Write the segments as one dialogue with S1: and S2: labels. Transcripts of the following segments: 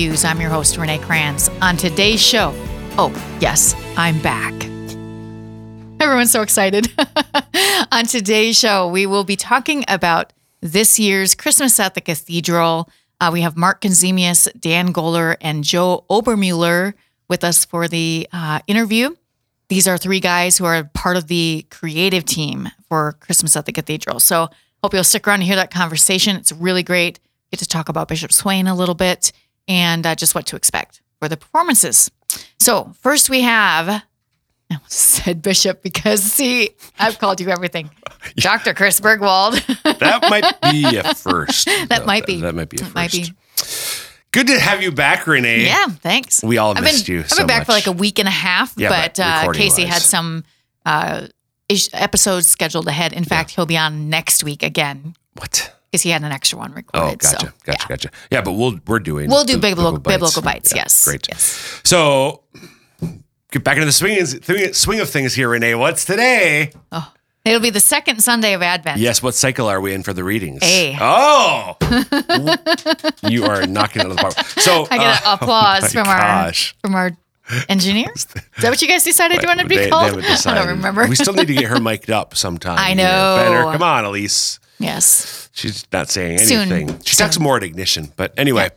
S1: I'm your host, Renee Kranz. On today's show, oh, yes, I'm back. Everyone's so excited. On today's show, we will be talking about this year's Christmas at the Cathedral. Uh, we have Mark Konzemius, Dan Goller, and Joe Obermueller with us for the uh, interview. These are three guys who are part of the creative team for Christmas at the Cathedral. So hope you'll stick around and hear that conversation. It's really great. Get to talk about Bishop Swain a little bit and uh, just what to expect for the performances. So first we have I said Bishop because see, I've called you everything. Dr. Chris Burgwald.
S2: that might be a first.
S1: that might be.
S2: That might be a first.
S1: Might be.
S2: Good to have you back, Renee.
S1: Yeah, thanks.
S2: We all
S1: I've
S2: missed
S1: been,
S2: you
S1: I've
S2: so
S1: been back for like a week and a half,
S2: Yeah,
S1: but,
S2: but
S1: uh. Casey had some uh, ish- episodes scheduled ahead. In fact, he'll be on next week again
S2: What?
S1: Because he had an extra one recorded.
S2: Oh, gotcha,
S1: so,
S2: gotcha,
S1: yeah.
S2: gotcha. Yeah, but we'll we're doing
S1: We'll do
S2: the
S1: biblical, biblical bites.
S2: Yeah,
S1: yes.
S2: great.
S1: Yes.
S2: So get back into the swing swing- swing of things here, Renee. What's today?
S1: Oh, it'll be the second Sunday of Advent.
S2: Yes, what cycle are we in for the readings?
S1: A.
S2: Oh, you are knocking it out of the park. So
S1: I get
S2: uh,
S1: applause
S2: my
S1: from
S2: gosh.
S1: our from our engineer. Is that what you guys decided you wanted to be
S2: They- they
S1: called?
S2: haven't
S1: I don't remember.
S2: We still need to get her mic'd up sometime.
S1: I know.
S2: Better. Come on, Elise.
S1: Yes.
S2: She's not saying
S1: Soon.
S2: anything. She
S1: Soon.
S2: talks more at ignition. But anyway,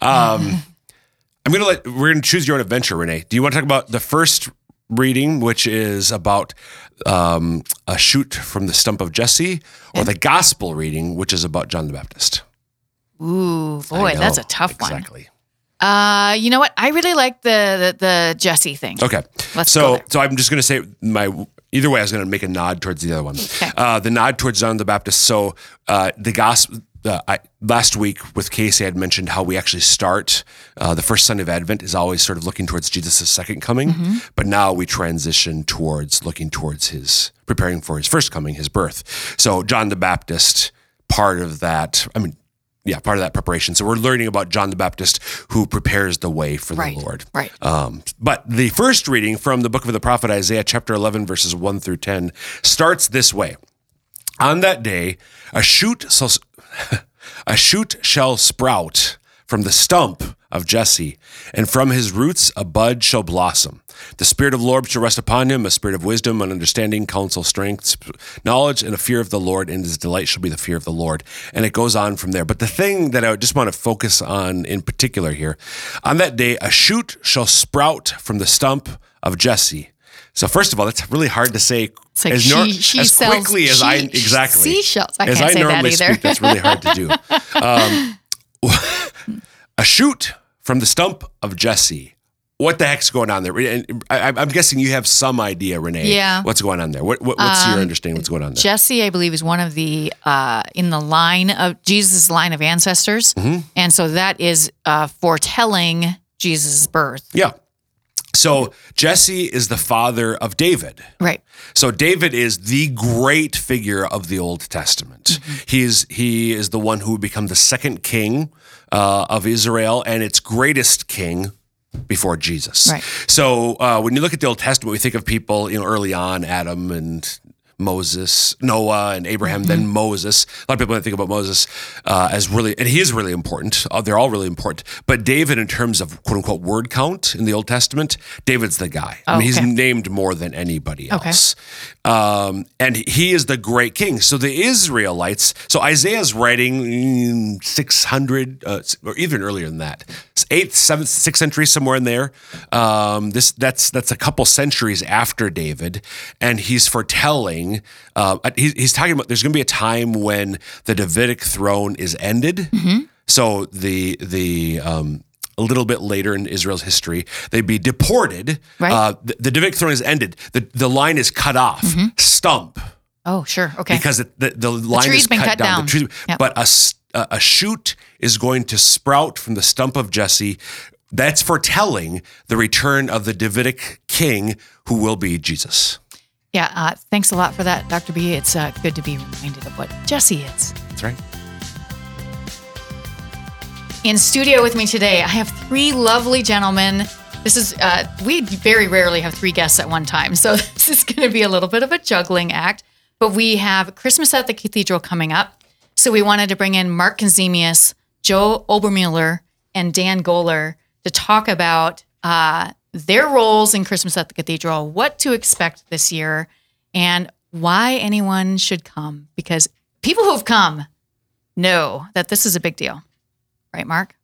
S2: um, I'm gonna let we're gonna choose your own adventure, Renee. Do you want to talk about the first reading, which is about um, a shoot from the stump of Jesse, or the gospel reading, which is about John the Baptist?
S1: Ooh, boy, that's a tough one.
S2: Exactly.
S1: Uh, you know what? I really like the the, the Jesse thing.
S2: Okay.
S1: Let's go
S2: so so I'm just gonna say my either way I was gonna make a nod towards the other one.
S1: Okay.
S2: Uh, the nod towards John the Baptist. So uh, the gospel. Uh, I, last week with Casey, I had mentioned how we actually start uh, the first Sunday of Advent is always sort of looking towards Jesus' second coming,
S1: Mm-hmm.
S2: but now we transition towards looking towards his preparing for his first coming, his birth. So John the Baptist, part of that. I mean, yeah, part of that preparation. So we're learning about John the Baptist who prepares the way for
S1: Right.
S2: the Lord.
S1: Right.
S2: Um, but the first reading from the book of the prophet Isaiah, chapter 11, verses 1 through 10, starts this way On that day, a shoot, shall, a shoot shall sprout from the stump of Jesse, and from his roots a bud shall blossom. The Spirit of the Lord shall rest upon him, a spirit of wisdom and understanding, counsel, strength, knowledge, and a fear of the Lord, and his delight shall be the fear of the Lord. And it goes on from there. But the thing that I just want to focus on in particular here on that day, a shoot shall sprout from the stump of Jesse. So, first of all, that's really hard to say
S1: like
S2: as,
S1: she- she
S2: as
S1: sells
S2: quickly as I exactly
S1: seashells. I
S2: as I
S1: say that
S2: normally
S1: either.
S2: speak. That's really hard to do. Um, a shoot from the stump of Jesse. What the heck's going on there? And I, I'm guessing you have some idea, Renee.
S1: Yeah. Um,
S2: What's going on there? What, what, what's your understanding? What's going on there?
S1: Jesse, I believe, is one of the uh, in the line of Jesus' line of ancestors,
S2: Mm-hmm.
S1: and so that is uh, foretelling Jesus' birth.
S2: yeah. So Jesse is the father of David.
S1: Right.
S2: So David is the great figure of the Old Testament.
S1: Mm-hmm.
S2: He is he is the one who would become the second king uh, of Israel and its greatest king before Jesus.
S1: Right.
S2: So uh, when you look at the Old Testament, we think of people you know early on, Adam and Moses, Noah, and Abraham, then
S1: Mm-hmm.
S2: Moses. A lot of people think about Moses uh, as really, and he is really important. Uh, they're all really important. But David, in terms of quote unquote word count in the Old Testament, David's the guy. I mean, he's named more than anybody
S1: Okay.
S2: else. Um, and he is the great king. So the Israelites, so Isaiah's writing mm, 600, uh, or even earlier than that, eighth, seventh, sixth century, somewhere in there. Um, this that's that's a couple centuries after David, and he's foretelling. Uh, he's, he's talking about there's going to be a time when the Davidic throne is ended. So the the um, a little bit later in Israel's history, they'd be deported.
S1: Right.
S2: Uh, the, the Davidic throne is ended. The the line is cut off. Stump
S1: Oh, sure. Okay.
S2: because it, the the line
S1: tree's
S2: is
S1: been
S2: cut,
S1: cut
S2: down.
S1: down.
S2: The tree,
S1: Yep.
S2: But a a shoot is going to sprout from the stump of Jesse. That's foretelling the return of the Davidic king, who will be Jesus.
S1: Yeah. Uh, thanks a lot for that, Dr. B. It's uh, good to be reminded of what Jesse is.
S2: That's right.
S1: In studio with me today, I have three lovely gentlemen. This is, uh, we very rarely have three guests at one time. So this is going to be a little bit of a juggling act. But we have Christmas at the Cathedral coming up. So we wanted to bring in Mark Konzemius, Joe Obermueller, and Dan Goller to talk about uh, their roles in Christmas at the Cathedral, what to expect this year, and why anyone should come. Because people who have come know that this is a big deal. Right, Mark?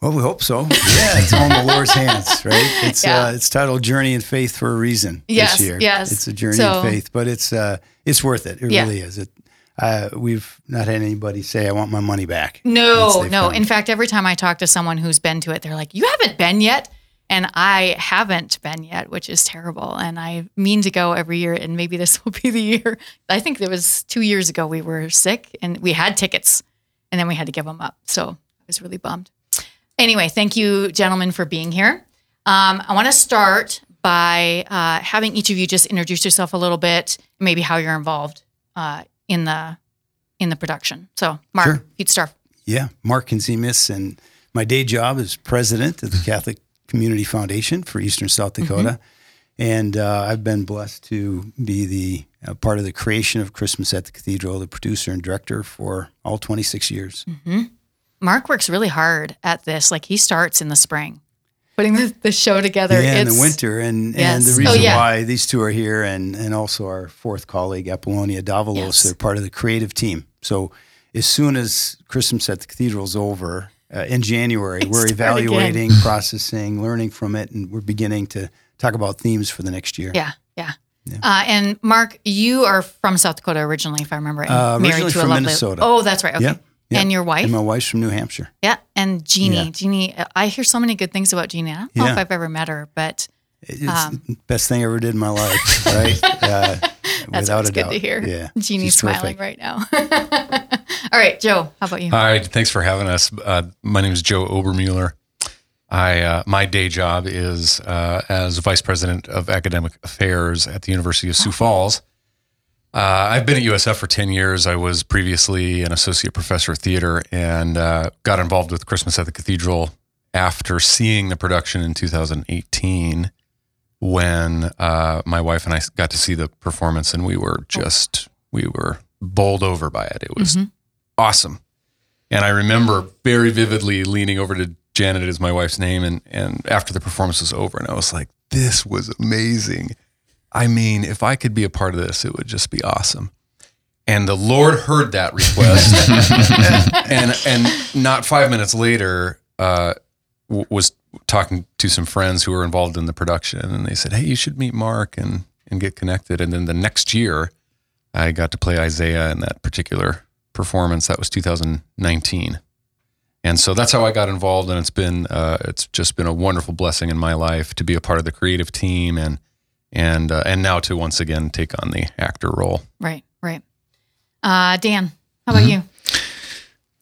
S3: Well, we hope so. Yeah, it's all in the Lord's hands, right? It's
S1: Yeah.
S3: uh, it's titled "Journey in Faith" for a reason
S1: Yes,
S3: this year.
S1: yes.
S3: it's a journey
S1: So-
S3: in faith, but it's uh, it's worth it. It
S1: Yeah.
S3: really is. It. Uh, we've not had anybody say, "I want my money back."
S1: No, no.
S3: come.
S1: In fact, every time I talk to someone who's been to it, they're like, "You haven't been yet," and I haven't been yet, which is terrible. And I mean to go every year, and maybe this will be the year. I think it was two years ago we were sick and we had tickets, and then we had to give them up. So I was really bummed. Anyway, thank you, gentlemen, for being here. Um, I want to start by uh, having each of you just introduce yourself a little bit, maybe how you're involved uh, in the in the production. So, Mark,
S3: Sure.
S1: you'd start.
S3: Yeah, Mark Konzemius, and my day job is president of the Catholic Community Foundation for Eastern South Dakota, and uh, I've been blessed to be the uh, part of the creation of Christmas at the Cathedral, the producer and director for all 26 years.
S1: Mark works really hard at this. Like he starts in the spring, putting the, the show together.
S3: Yeah, in the winter, and
S1: Yes.
S3: and the
S1: Oh,
S3: reason
S1: yeah.
S3: why these two are here, and and also our fourth colleague Apollonia Davalos,
S1: Yes.
S3: they're part of the creative team. So as soon as Christmas at the Cathedral is over uh, in January, we're evaluating, processing, learning from it, and we're beginning to talk about themes for the next year.
S1: Yeah, yeah. Uh, and Mark, you are from South Dakota originally, if I remember right.
S3: Uh, originally from
S1: lovely-
S3: Minnesota.
S1: Oh, that's right. Okay.
S3: Yep, yep.
S1: And your wife?
S3: And my wife's from New Hampshire.
S1: yeah. And Jeannie.
S3: Yeah.
S1: Jeannie, I hear so many good things about Jeannie. I don't know if I've ever met her, but
S3: It's
S1: Um,
S3: the best thing I ever did in my life, right?
S1: That's
S3: without a
S1: good
S3: doubt.
S1: to hear.
S3: Yeah,
S1: Jeannie's smiling
S3: terrific.
S1: right now. All right, Joe, how about you?
S4: Hi, thanks for having us. Uh, my name is Joe Obermueller. I uh, my day job is uh, as vice president of academic affairs at the University of Sioux Falls. Uh, I've been at USF for ten years. I was previously an associate professor of theater and uh, got involved with Christmas at the Cathedral after seeing the production in 2018 when uh, my wife and I got to see the performance and we were just we were bowled over by it. It was awesome. And I remember very vividly leaning over to Janet as my wife's name and and after the performance was over and I was like, this was amazing. I mean, if I could be a part of this, it would just be awesome. And the Lord heard that request, and and not five minutes later, uh, w- was talking to some friends who were involved in the production, and they said, "Hey, you should meet Mark and and get connected." And then the next year, I got to play Isaiah in that particular performance. That was 2019, and so that's how I got involved. And it's been uh, it's just been a wonderful blessing in my life to be a part of the creative team and and uh, and now to once again take on the actor role.
S1: Right, right. Uh, Dan, how about you?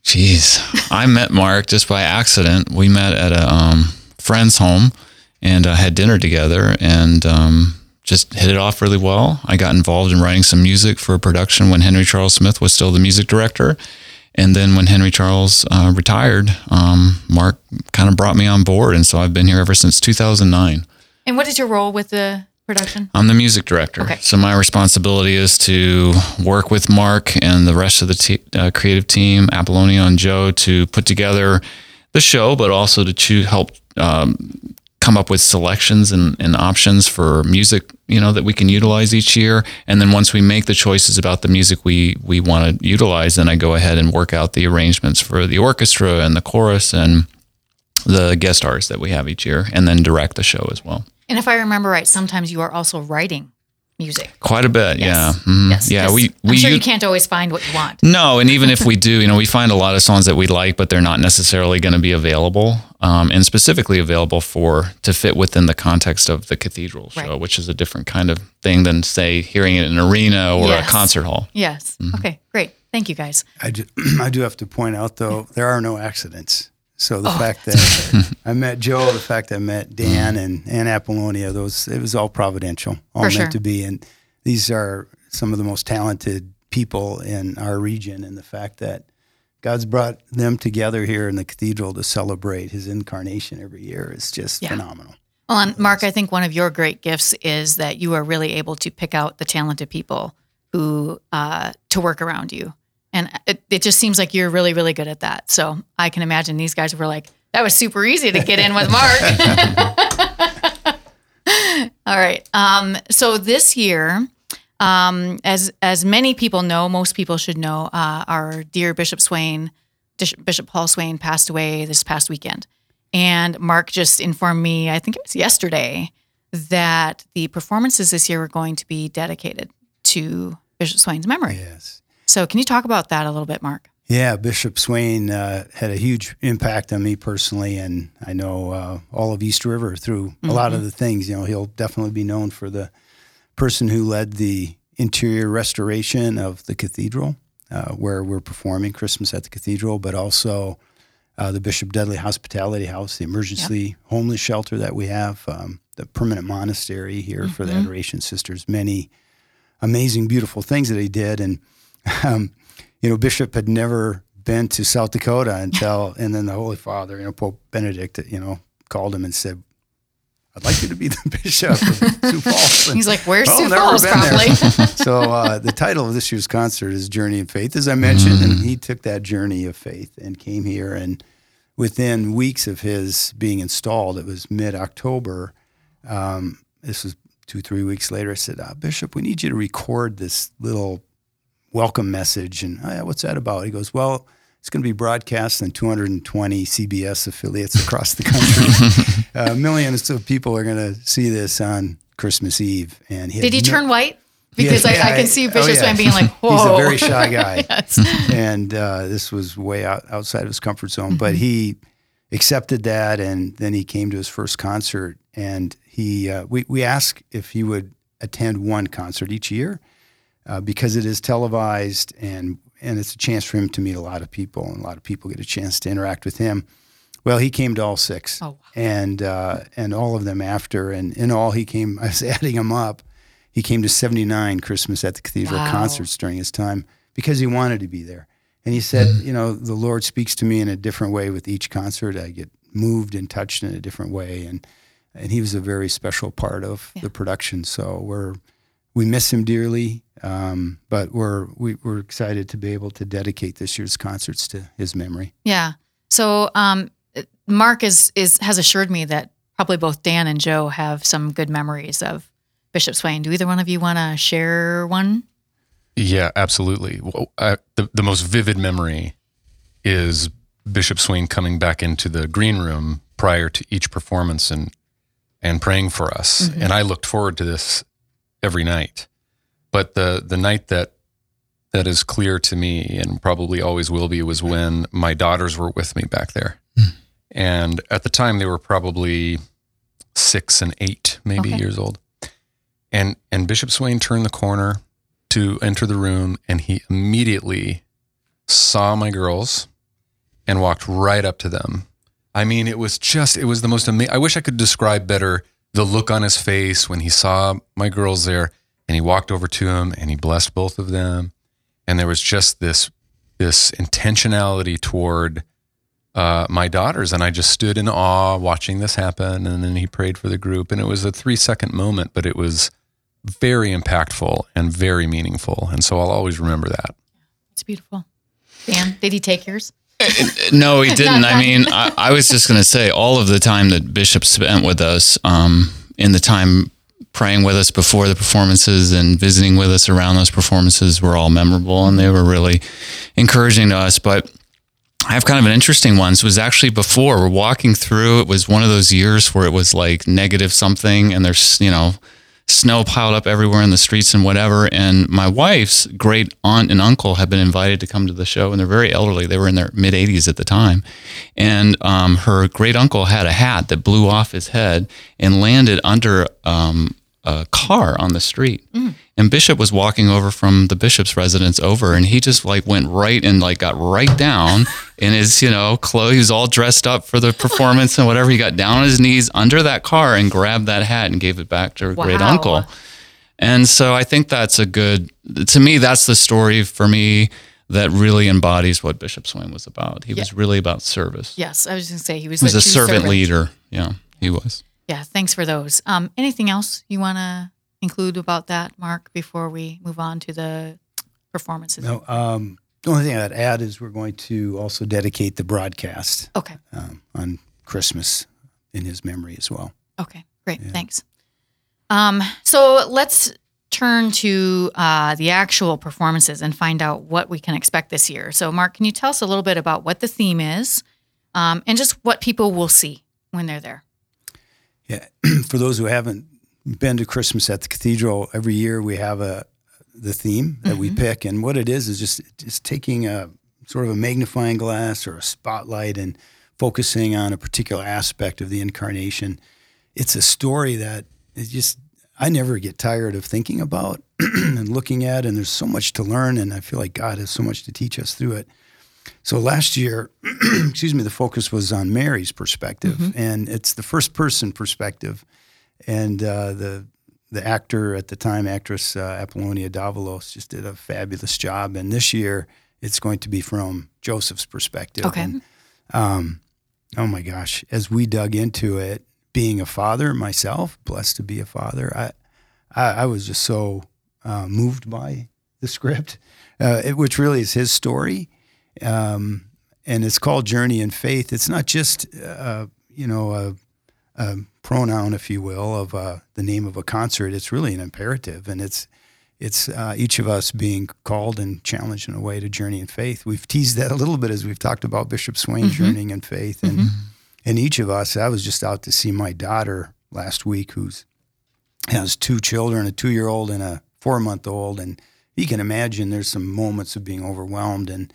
S5: Jeez, I met Mark just by accident. We met at a um, friend's home and uh, had dinner together and um, just hit it off really well. I got involved in writing some music for a production when Henry Charles Smith was still the music director. And then when Henry Charles uh, retired, um, Mark kind of brought me on board. And so I've been here ever since 2009.
S1: And what is your role with the production?
S5: I'm the music director.
S1: Okay.
S5: So my responsibility is to work with Mark and the rest of the te- uh, creative team, Apollonia and Joe, to put together the show, but also to help um, come up with selections and, and options for music, you know, that we can utilize each year. And then once we make the choices about the music we we want to utilize, then I go ahead and work out the arrangements for the orchestra and the chorus and the guest stars that we have each year, and then direct the show as well.
S1: And if I remember right, sometimes you are also writing music.
S5: Quite a bit, yeah. Mhm.
S1: Yes.
S5: Yeah,
S1: 'cause
S5: we
S1: I'm sure you
S5: u-
S1: can't always find what you want.
S5: no, and even if we do, you know, we find a lot of songs that we like, but they're not necessarily going to be available, um, and specifically available for to fit within the context of the cathedral show,
S1: Right.
S5: which is a different kind of thing than say hearing it in an arena or
S1: Yes.
S5: a concert hall.
S1: Yes. Okay, great. Thank you guys.
S3: I do, I do have to point out, though, there are no accidents. So
S1: Oh,
S3: the fact that I met Joe, the fact that I met Dan and, and Apollonia, those it was all providential, all
S1: For
S3: meant
S1: sure.
S3: to be. And these are some of the most talented people in our region. And the fact that God's brought them together here in the cathedral to celebrate His incarnation every year is just
S1: Yeah.
S3: phenomenal.
S1: Well, and Mark, I think one of your great gifts is that you are really able to pick out the talented people who uh, to work around you, and it, it just seems like you're really, really good at that. So I can imagine these guys were like, That was super easy to get in with Mark. All right. Um, so this year, um, as as many people know, most people should know, uh, our dear Bishop Swain, Bishop Paul Swain, passed away this past weekend, and Mark just informed me. I think it was yesterday that the performances this year were going to be dedicated to Bishop Swain's memory.
S3: Yes.
S1: So, can you talk about that a little bit, Mark?
S3: Yeah, Bishop Swain uh, had a huge impact on me personally, and I know uh, all of East River through mm-hmm. a lot of mm-hmm. the things. You know, he'll definitely be known for the person who led the interior restoration of the cathedral, uh, where we're performing Christmas at the cathedral, but also uh, the Bishop Dudley Hospitality House, the emergency yep. homeless shelter that we have, um, the permanent monastery here mm-hmm. for the mm-hmm. Adoration Sisters. Many amazing, beautiful things that he did, and um, you know, Bishop had never been to South Dakota until, and then the Holy Father, you know, Pope Benedict, you know, called him and said, I'd like you to be the bishop of Sioux Falls. And,
S1: He's like, where's oh, Sioux Falls, probably.
S3: so uh, the title of this year's concert is Journey of Faith, as I mentioned, mm. and he took that journey of faith and came here. And within weeks of his being installed, it was mid-October, um, this was two, three weeks later, I said, uh, Bishop, we need you to record this little welcome message. And oh, yeah, what's that about? He goes, well, it's going to be broadcast on 220 CBS affiliates across the country. uh, millions of people are going to see this on Christmas Eve. And
S1: he did he no, turn white? Because yeah, I, I, can see Bishop oh, yeah. being like, "Whoa."
S3: He's a very shy guy, yes. and uh, this was way out, outside of his comfort zone. Mm-hmm. But he accepted that, and then he came to his first concert. And he, uh, we we asked if he would attend one concert each year, uh, because it is televised and and it's a chance for him to meet a lot of people and a lot of people get a chance to interact with him. Well, he came to all six, oh, wow. and uh, and all of them after, and in all he came. I was adding them up. He came to seventy nine Christmas at the Cathedral wow. concerts during his time because he wanted to be there. And he said, you know, the Lord speaks to me in a different way with each concert. I get moved and touched in a different way, and and he was a very special part of yeah. the production. So we're we miss him dearly. Um, but we're we, are we are excited to be able to dedicate this year's concerts to his memory.
S1: Yeah. So um, Mark is is has assured me that probably both Dan and Joe have some good memories of Bishop Swain. Do either one of you want to share one?
S4: Yeah, absolutely. Well, I, the the most vivid memory is Bishop Swain coming back into the green room prior to each performance and and praying for us. Mm-hmm. And I looked forward to this every night. But the the night that that is clear to me and probably always will be was when my daughters were with me back there. Mm. And at the time they were probably 6 and 8 maybe okay. years old. And and Bishop Swain turned the corner to enter the room and he immediately saw my girls and walked right up to them. I mean, it was just it was the most amazing. I wish I could describe better the look on his face when he saw my girls there and he walked over to him and he blessed both of them. And there was just this this intentionality toward uh, my daughters. And i just stood in awe watching this happen. And then he prayed for the group. And it was a three second moment but it was very impactful and very meaningful. And so i'll always remember that.
S1: It's beautiful. Dan did he take yours
S5: no, he didn't. I mean, I, I was just going to say all of the time that Bishop spent with us, um, in the time praying with us before the performances and visiting with us around those performances were all memorable and they were really encouraging to us. But I have kind of an interesting one. So it was actually before we're walking through. It was one of those years where it was like negative something, and there's you know snow piled up everywhere in the streets and whatever. And my wife's great aunt and uncle had been invited to come to the show, and they're very elderly. They were in their mid 80s at the time. And um, her great uncle had a hat that blew off his head and landed under um, a car on the street. Mm. And Bishop was walking over from the bishop's residence over, and he just like went right and like got right down in his, you know, clothes. He was all dressed up for the performance and whatever. He got down on his knees under that car and grabbed that hat and gave it back to her wow. great uncle. And so I think that's a good, to me, that's the story for me that really embodies what Bishop Swain was about. He yeah. was really about service.
S1: Yes, I was going to say he was,
S5: he was
S1: a,
S5: servant, servant leader. Yeah, he was.
S1: Yeah, thanks for those. Um, anything else you want to include about that, Mark, before we move on to the performances?
S3: No, um, the only thing I'd add is we're going to also dedicate the broadcast
S1: Okay.
S3: um, on Christmas in his memory as well.
S1: Okay, great. Thanks. Um, so let's turn to uh, the actual performances and find out what we can expect this year. So, Mark, can you tell us a little bit about what the theme is um, and just what people will see when they're there?
S3: Yeah, for those who haven't been to Christmas at the cathedral, every year we have a the theme that we mm-hmm. pick, and what it is is just just taking a sort of a magnifying glass or a spotlight and focusing on a particular aspect of the incarnation. It's a story that is just I never get tired of thinking about and looking at, and there's so much to learn, and I feel like God has so much to teach us through it. So last year, excuse me, the focus was on Mary's perspective, mm-hmm. and it's the first person perspective. And uh, the the actor at the time, actress uh, Apollonia Davalos, just did a fabulous job. And this year, it's going to be from Joseph's perspective.
S1: Okay.
S3: And, um, oh my gosh, as we dug into it, being a father myself, blessed to be a father, I I, I was just so uh, moved by the script, uh, it, which really is his story um, and it's called Journey in Faith. It's not just uh, you know a, a pronoun, if you will, of uh, the name of a concert. It's really an imperative, and it's it's uh, each of us being called and challenged in a way to journey in faith. We've teased that a little bit as we've talked about Bishop Swain journeying in faith, and and each of us. I was just out to see my daughter last week, who's has two children, a two year old and a four month old, and you can imagine there's some moments of being overwhelmed and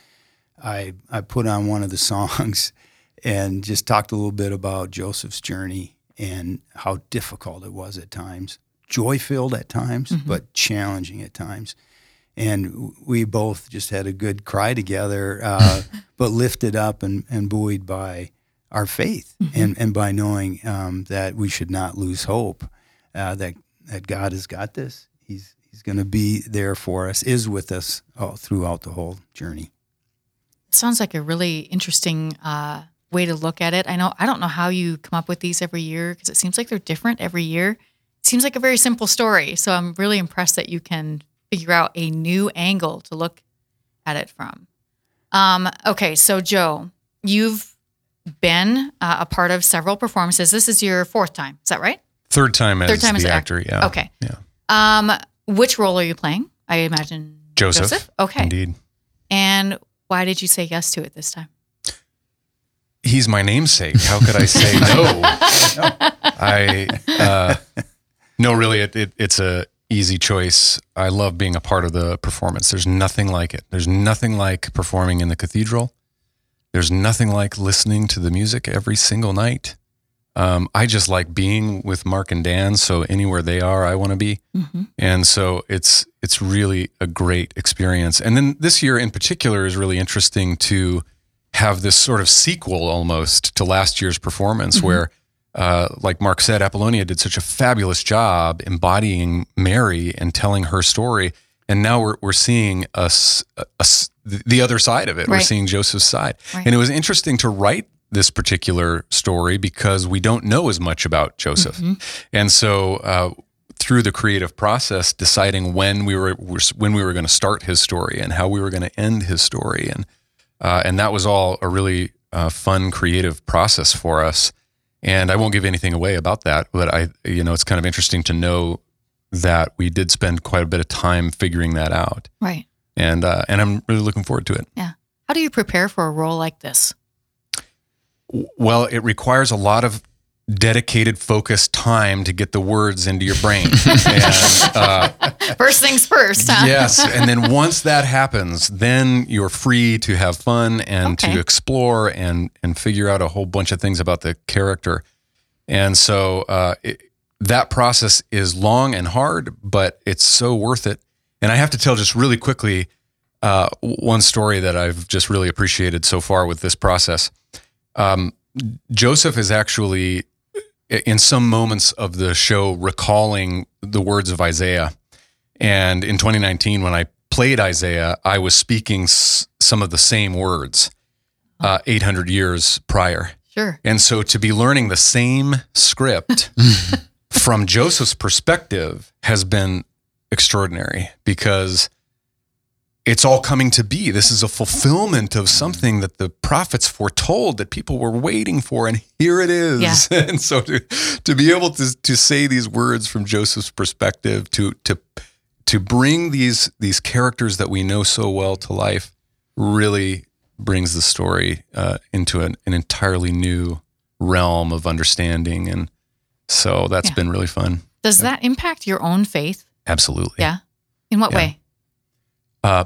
S3: I I put on one of the songs and just talked a little bit about Joseph's journey and how difficult it was at times, joy filled at times, but challenging at times. And we both just had a good cry together, uh, but lifted up and, and buoyed by our faith and, and by knowing um, that we should not lose hope, uh, that, that God has got this. He's, he's going to be there for us, is with us all throughout the whole journey.
S1: sounds like a really interesting uh, way to look at it. I know I don't know how you come up with these every year because it seems like they're different every year. It seems like a very simple story, so I'm really impressed that you can figure out a new angle to look at it from. Um, okay, so Joe, you've been uh, a part of several performances. This is your fourth time, is that right?
S4: Third time as
S1: Third time
S4: the
S1: as
S4: actor.
S1: actor.
S4: Yeah.
S1: Okay.
S4: Yeah.
S1: Um, which role are you playing? I imagine
S4: Joseph.
S1: Okay.
S4: Indeed.
S1: And why did you say yes to it this time?
S4: He's my namesake. How could I say no? I uh, no, really, it, it, it's a easy choice. I love being a part of the performance. There's nothing like it. There's nothing like performing in the cathedral. There's nothing like listening to the music every single night. Um, I just like being with Mark and Dan. So anywhere they are, I want to be. And so it's it's really a great experience. And then this year in particular is really interesting to have this sort of sequel almost to last year's performance, where, uh, like Mark said, Apollonia did such a fabulous job embodying Mary and telling her story. And now we're, we're seeing us, the other side of it. We're seeing Joseph's side.
S1: Right.
S4: And it was interesting to write this particular story because we don't know as much about Joseph. And so, uh, through the creative process, deciding when we were when we were going to start his story and how we were going to end his story, and uh, and that was all a really uh, fun, creative process for us. And I won't give anything away about that, but I, you know, it's kind of interesting to know that we did spend quite a bit of time figuring that out,
S1: Right.
S4: and uh, and I'm really looking forward to it.
S1: Yeah. How do you prepare for a role like this?
S4: Well, it requires a lot of dedicated, focused time to get the words into your brain. and, uh,
S1: First things first, huh?
S4: yes, and then once that happens, then you're free to have fun and
S1: Okay.
S4: to explore and and figure out a whole bunch of things about the character. And so uh, it, that process is long and hard, but it's so worth it. And I have to tell just really quickly uh, one story that I've just really appreciated so far with this process. Um, Joseph is actually, in some moments of the show, recalling the words of Isaiah. And in 2019, when I played Isaiah, I was speaking s- some of the same words uh, 800 years prior.
S1: Sure.
S4: And so to be learning the same script from Joseph's perspective has been extraordinary because it's all coming to be. This is a fulfillment of something that the prophets foretold that people were waiting for, and here it is.
S1: Yeah.
S4: and so to to be able to to say these words from Joseph's perspective, to to to bring these these characters that we know so well to life, really brings the story uh, into an, an entirely new realm of understanding, and so that's
S1: Yeah.
S4: been really fun.
S1: Does that impact your own faith?
S4: Absolutely.
S1: Yeah. In what
S4: Yeah.
S1: way?
S4: Uh,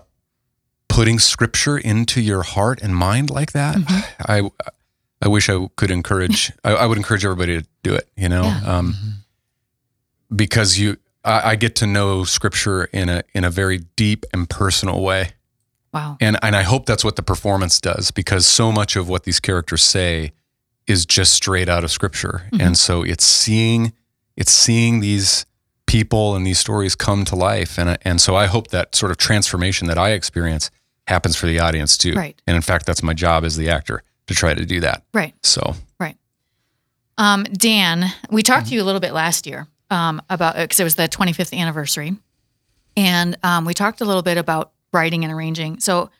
S4: putting scripture into your heart and mind like that,
S1: Mm-hmm.
S4: I I wish I could encourage. I, I would encourage everybody to do it. You know,
S1: Yeah.
S4: um, because you, I, I get to know scripture in a in a very deep and personal way,
S1: Wow.
S4: and and I hope that's what the performance does because so much of what these characters say is just straight out of scripture,
S1: Mm-hmm.
S4: and so it's seeing it's seeing these people and these stories come to life, and and so I hope that sort of transformation that I experience happens for the audience too.
S1: Right.
S4: And in fact, that's my job as the actor to try to do that.
S1: Right.
S4: So
S1: Um, Dan, we talked to you a little bit last year um, about because it was the 25th anniversary, and um, we talked a little bit about writing and arranging. So, of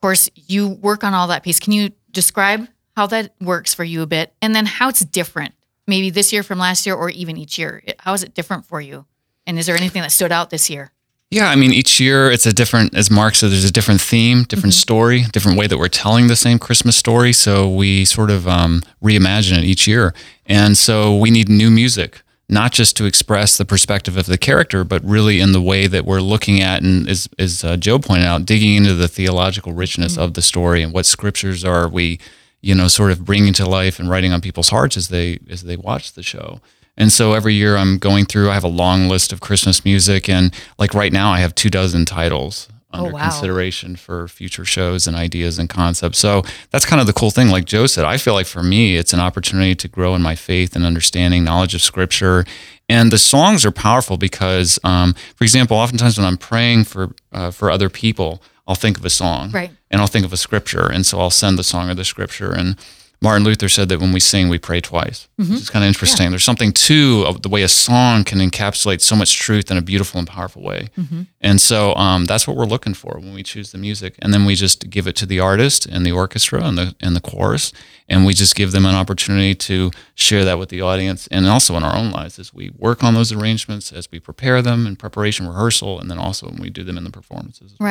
S1: course, you work on all that piece. Can you describe how that works for you a bit, and then how it's different, maybe this year from last year, or even each year? How is it different for you? And is there anything that stood out this year?
S5: Yeah, I mean, each year it's a different, as Mark said, there's a different theme, different story, different way that we're telling the same Christmas story. So we sort of um, reimagine it each year. And so we need new music, not just to express the perspective of the character, but really in the way that we're looking at, and as, as uh, Joe pointed out, digging into the theological richness of the story and what scriptures are we, you know, sort of bringing to life and writing on people's hearts as they as they watch the show. And so every year I'm going through, I have a long list of Christmas music. And like right now, I have two dozen titles under
S1: Oh, wow.
S5: consideration for future shows and ideas and concepts. So that's kind of the cool thing. Like Joe said, I feel like for me, it's an opportunity to grow in my faith and understanding, knowledge of scripture. And the songs are powerful because, um, for example, oftentimes when I'm praying for, uh, for other people, I'll think of a song
S1: Right.
S5: And I'll think of a scripture. And so I'll send the song or the scripture. And Martin Luther said that when we sing, we pray twice.
S1: Mm-hmm.
S5: Which is kind of interesting. There's something too of the way a song can encapsulate so much truth in a beautiful and powerful way.
S1: Mm-hmm.
S5: And so um, that's what we're looking for when we choose the music. And then we just give it to the artist and the orchestra and the and the chorus, and we just give them an opportunity to share that with the audience and also in our own lives as we work on those arrangements, as we prepare them in preparation, rehearsal, and then also when we do them in the performances. as well.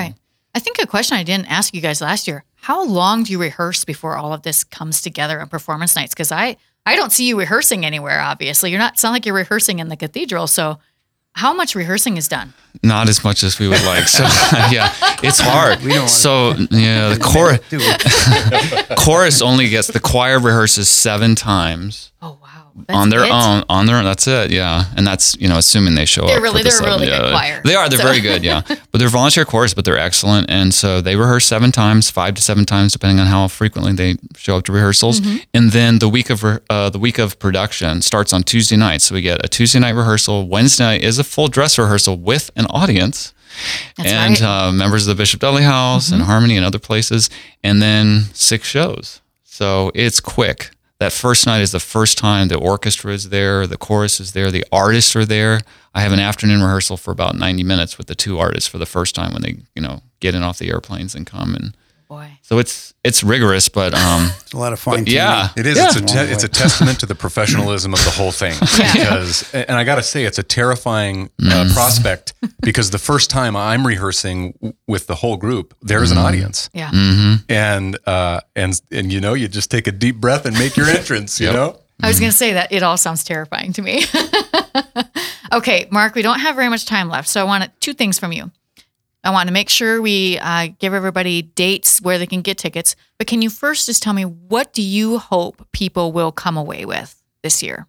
S1: Right. I think a question I didn't ask you guys last year: How long do you rehearse before all of this comes together on performance nights? Because I I don't see you rehearsing anywhere. Obviously, you're not sound like you're rehearsing in the cathedral. So, how much rehearsing is done?
S5: Not as much as we would like. So yeah, it's hard.
S3: We don't
S5: so yeah, the chorus chorus only gets the choir rehearses seven times
S1: Oh wow, That's
S5: on their
S1: it?
S5: own. On their own, that's it. Yeah, and that's you know assuming they show
S1: They're
S5: up.
S1: really- they're
S5: seven-
S1: really good choir.
S5: They are. They're
S1: So-
S5: very good. Yeah, but they're volunteer chorus, but they're excellent. And so they rehearse seven times, five to seven times, depending on how frequently they show up to rehearsals.
S1: Mm-hmm.
S5: And then the week of uh, the week of production starts on Tuesday night. So we get a Tuesday night rehearsal. Wednesday night is a full dress rehearsal with an audience
S1: That's
S5: and
S1: right. Mm-hmm.
S5: uh, members of the Bishop Dudley House and Harmony and other places, and then six shows. So it's quick. That first night is the first time the orchestra is there, the chorus is there, the artists are there. I have an afternoon rehearsal for about 90 minutes with the two artists for the first time when they, you know, get in off the airplanes and come. And
S1: Boy,
S5: so it's it's rigorous, but um,
S3: It's a lot of fun.
S5: yeah,
S4: It is.
S5: Yeah.
S4: It's a te- it's a testament to the professionalism of the whole thing. Because, and I got to say, it's a terrifying uh, prospect because the first time I'm rehearsing w- with the whole group, there's an audience,
S1: yeah.
S4: and uh, and and you know, you just take a deep breath and make your entrance. You know.
S1: I was going to say that it all sounds terrifying to me. okay, Mark, we don't have very much time left, so I want two things from you. I want to make sure we uh, give everybody dates where they can get tickets, but can you first just tell me what do you hope people will come away with this year?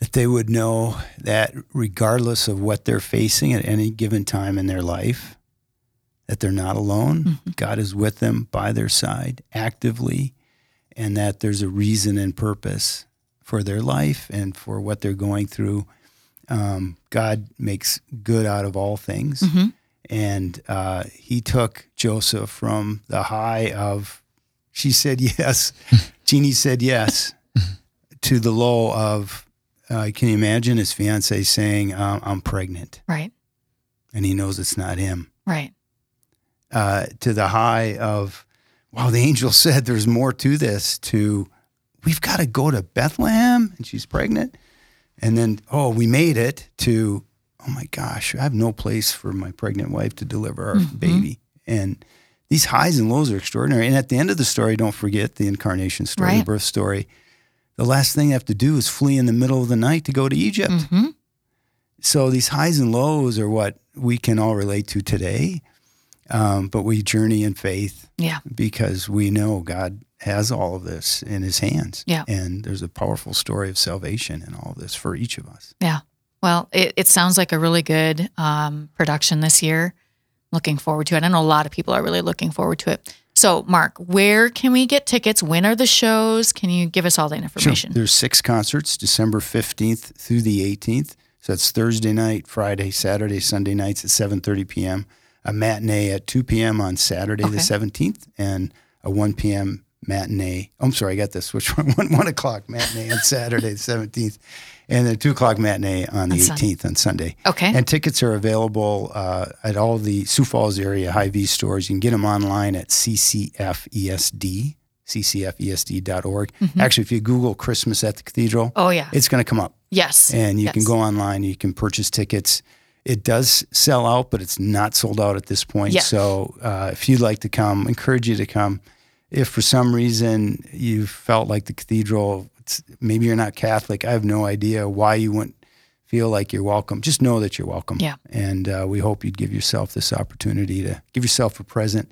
S3: that they would know that regardless of what they're facing at any given time in their life, that they're not alone. God is with them by their side actively, and that there's a reason and purpose for their life and for what they're going through. Um, God makes good out of all things. And uh, he took Joseph from the high of, she said yes, Jeannie said yes, to the low of, uh, can you imagine his fiance saying, uh, I'm pregnant?
S1: Right,
S3: And he knows it's not him.
S1: right.
S3: uh, to the high of, wow, the angel said there's more to this, to we've got to go to Bethlehem and she's pregnant. And then, oh, we made it to, oh my gosh, I have no place for my pregnant wife to deliver our baby. And these highs and lows are extraordinary. And at the end of the story, don't forget the incarnation story,
S1: Right.
S3: the birth story. The last thing they have to do is flee in the middle of the night to go to Egypt.
S1: Mm-hmm.
S3: So these highs and lows are what we can all relate to today. Um, but we journey in faith
S1: Yeah.
S3: because we know God has all of this in his hands.
S1: Yeah.
S3: And there's a powerful story of salvation in all of this for each of us.
S1: Yeah. Well, it, it sounds like a really good um, production this year. Looking forward to it. I know a lot of people are really looking forward to it. So, Mark, where can we get tickets? When are the shows? Can you give us all that information?
S3: There's six concerts, December 15th through the 18th. So that's Thursday night, Friday, Saturday, Sunday nights at 7:30 p.m. A matinee at 2 p.m. on Saturday
S1: Okay.
S3: the 17th, and a 1 p.m. matinee. Oh, I'm sorry, I got this. Which one? One, one o'clock matinee on Saturday the 17th, and the two o'clock matinee on the 18th on Sunday.
S1: Okay.
S3: And tickets are available uh, at all the Sioux Falls area Hy-Vee stores. You can get them online at CCFESD, ccfesd.org. Actually, if you Google Christmas at the Cathedral,
S1: Mm-hmm. Oh, yeah.
S3: it's going to come up
S1: yes.
S3: and you can go online you can purchase tickets it does sell out but it's not sold out at this point
S1: Yeah.
S3: so uh, if you'd like to come encourage you to come if for some reason you felt like the cathedral maybe you're not catholic i have no idea why you wouldn't feel like you're welcome just know that you're welcome
S1: Yeah.
S3: and uh, we hope you'd give yourself this opportunity to give yourself a present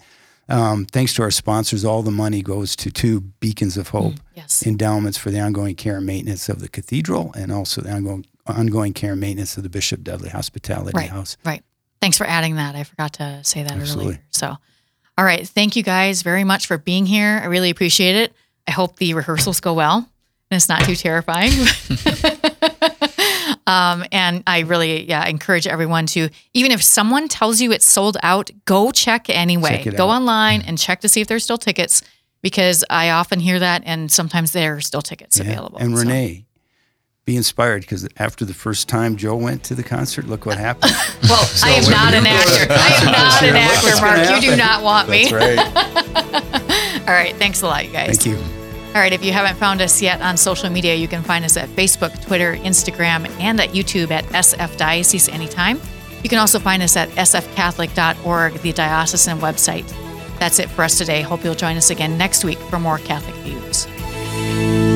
S3: um, thanks to our sponsors all the money goes to two beacons of hope
S1: Yes.
S3: endowments for the ongoing care and maintenance of the cathedral and also the ongoing ongoing care and maintenance of the Bishop Dudley Hospitality
S1: Right.
S3: House.
S1: Right. Thanks for adding that. I forgot to say that
S3: Absolutely.
S1: earlier. So, all right. Thank you guys very much for being here. I really appreciate it. I hope the rehearsals go well and it's not too terrifying. um, and I really, yeah, encourage everyone to, even if someone tells you it's sold out, go check anyway.
S3: Check
S1: go
S3: out.
S1: online and check to see if there's still tickets because I often hear that and sometimes there are still tickets
S3: Yeah.
S1: available.
S3: And
S1: So-
S3: Renee, be inspired because after the first time Joe went to the concert, look what happened.
S1: Well, I am not an actor. I am not an actor, Mark. You do not want me.
S3: right.
S1: All right. Thanks a lot, you guys.
S3: Thank you.
S1: All right. If you haven't found us yet on social media, you can find us at Facebook, Twitter, Instagram, and at YouTube at SF Diocese anytime. You can also find us at sfcatholic.org, the diocesan website. That's it for us today. Hope you'll join us again next week for more Catholic Views.